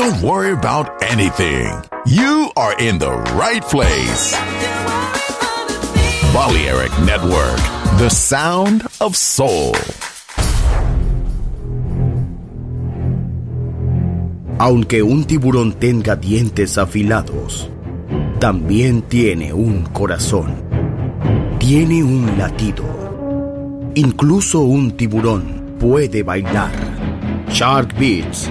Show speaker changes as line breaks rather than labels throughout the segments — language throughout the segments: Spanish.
Don't worry about anything. You are in the right place. Balearic Network, the sound of soul.
Aunque un tiburón tenga dientes afilados, también tiene un corazón. Tiene un latido. Incluso un tiburón puede bailar. Shark Beats,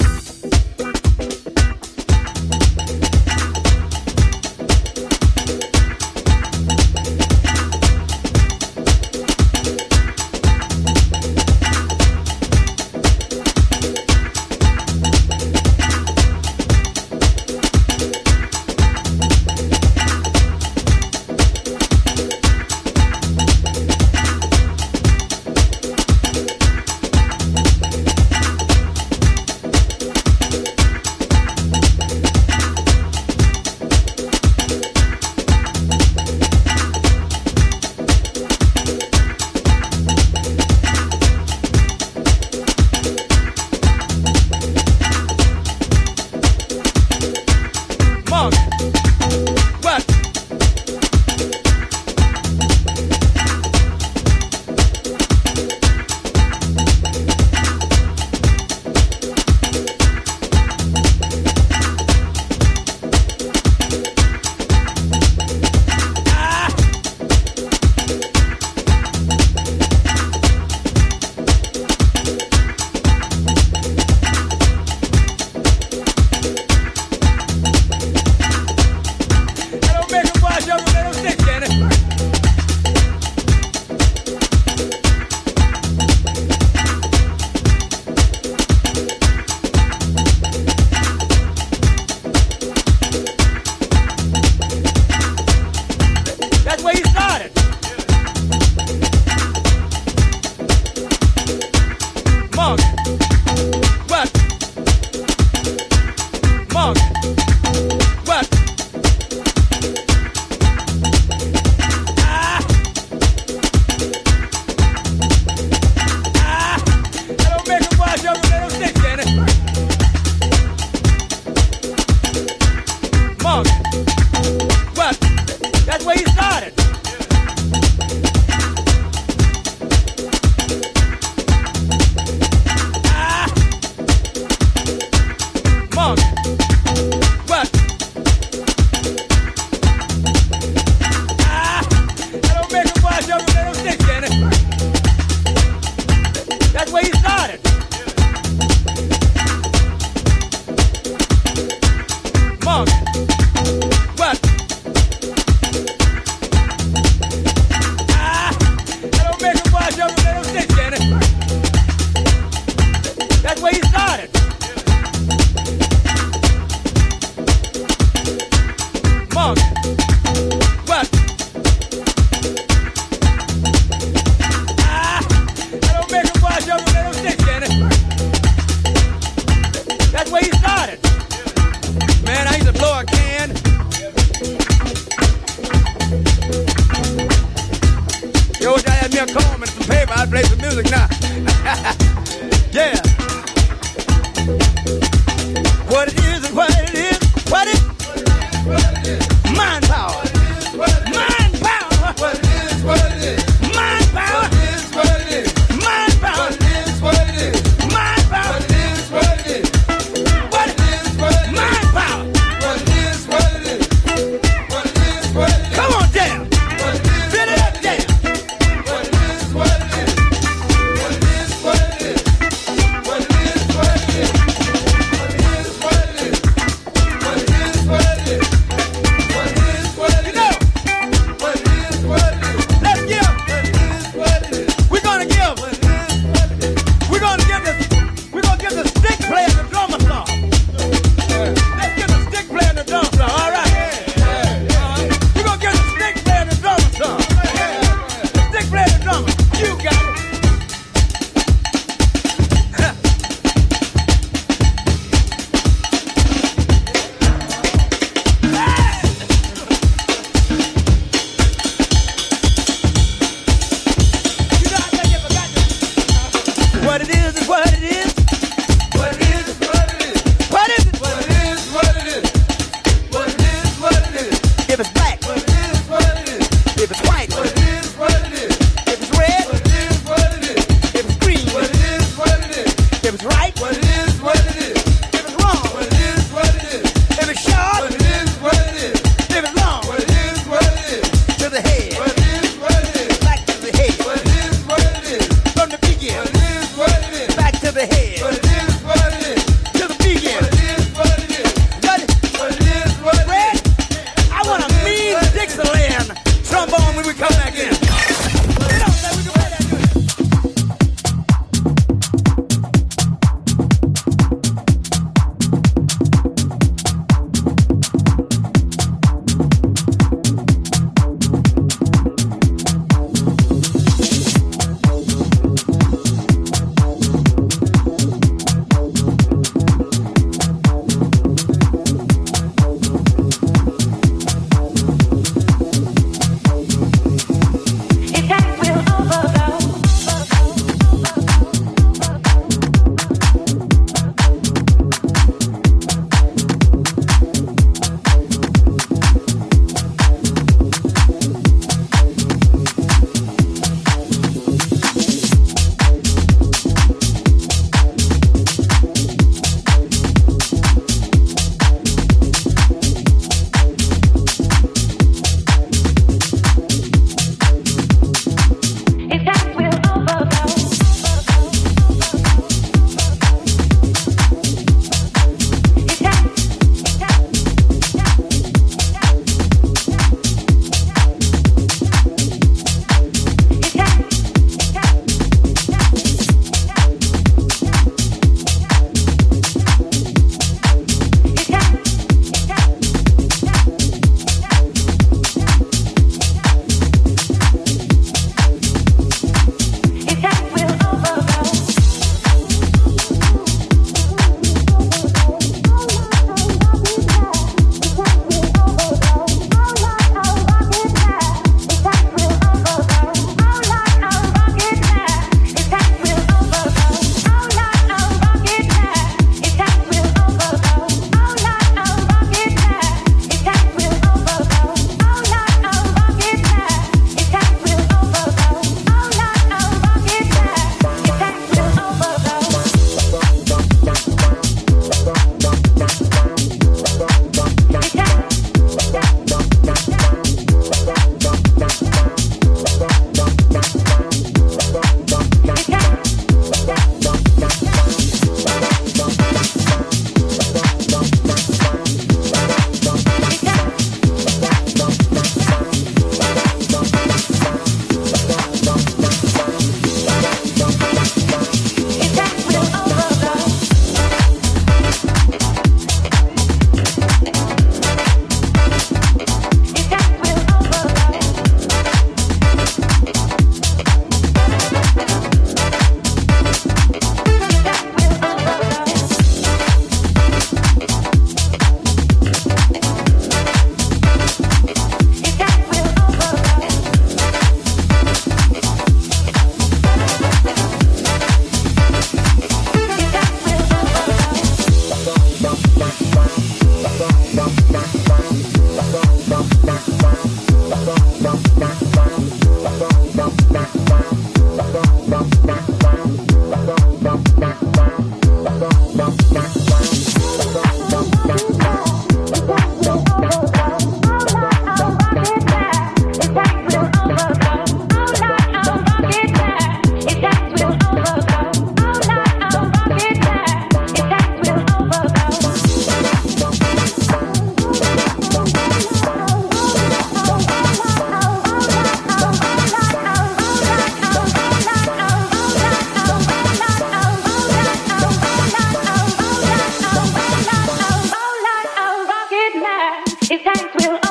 If times will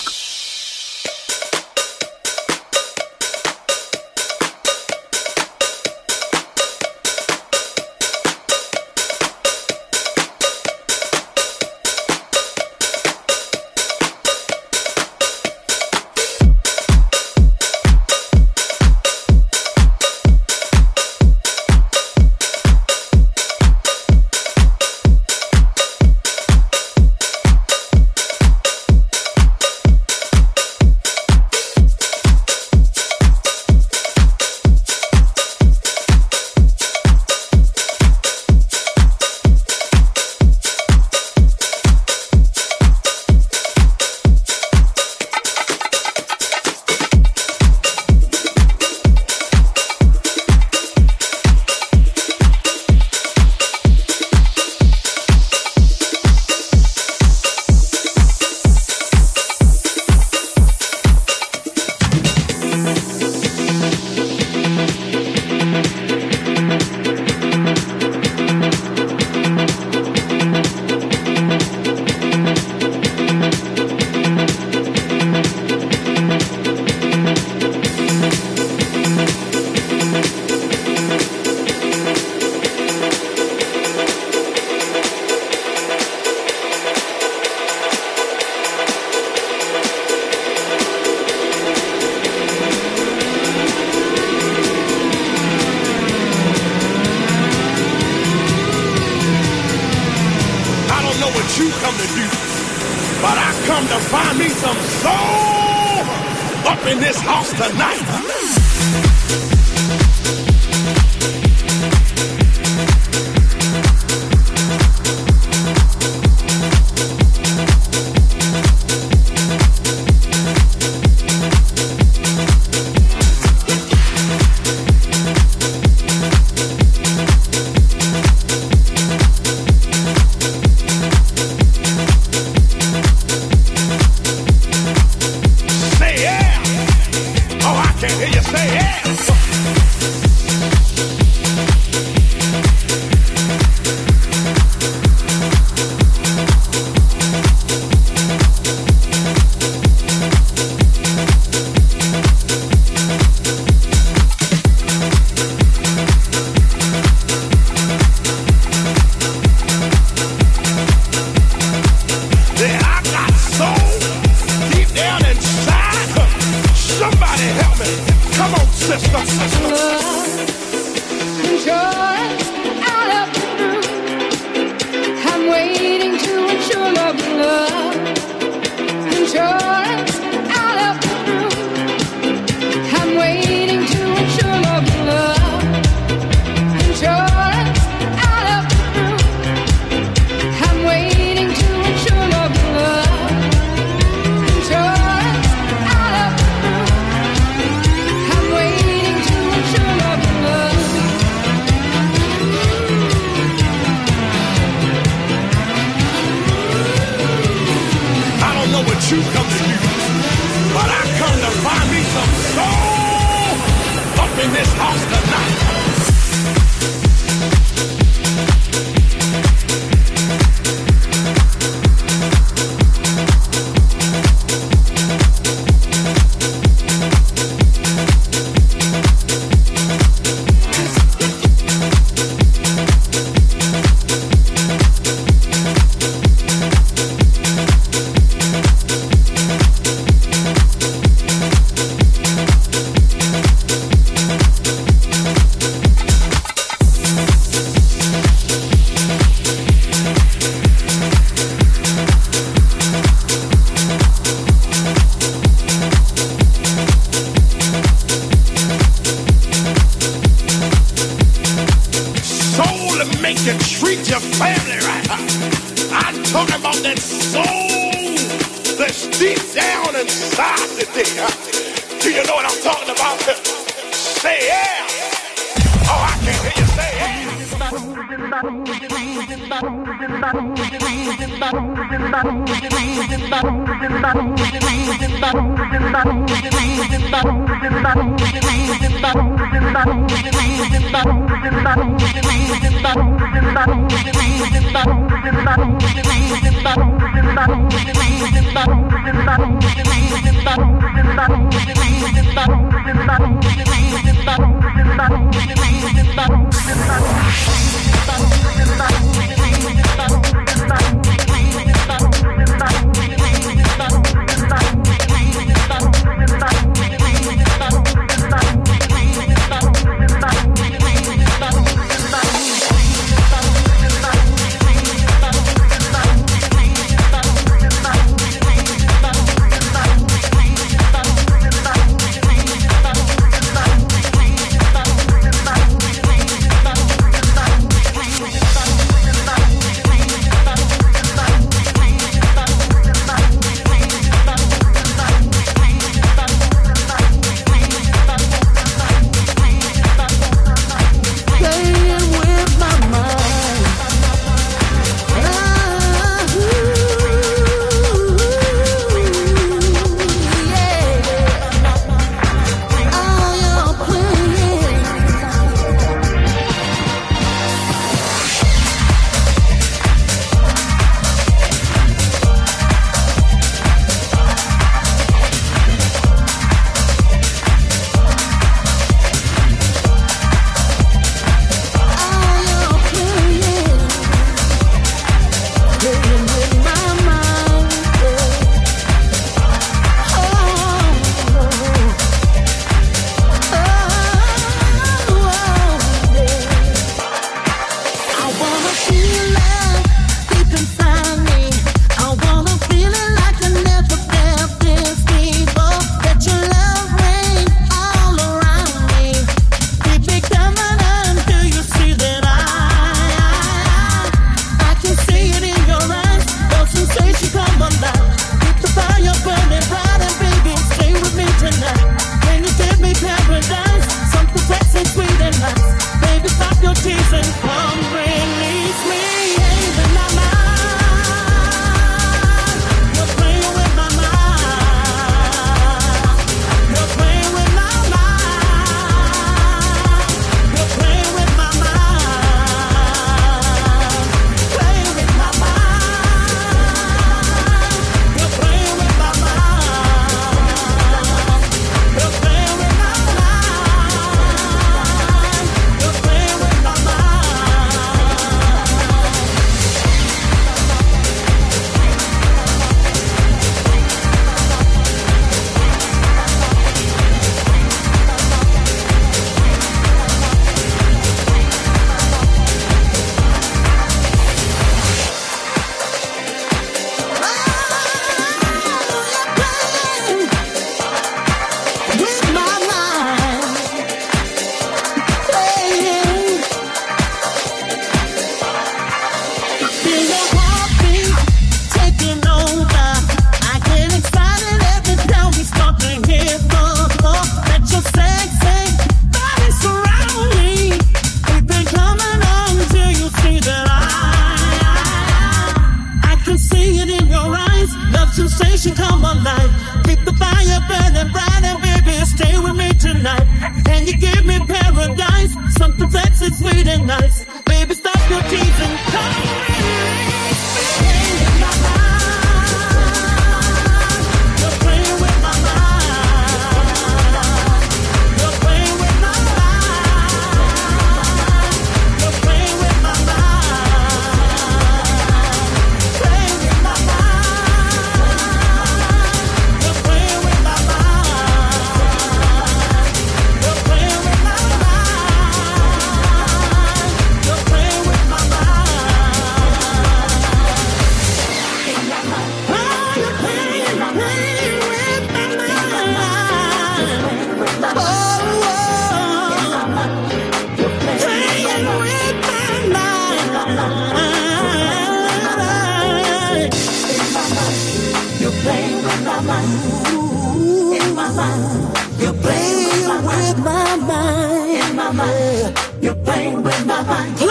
mind.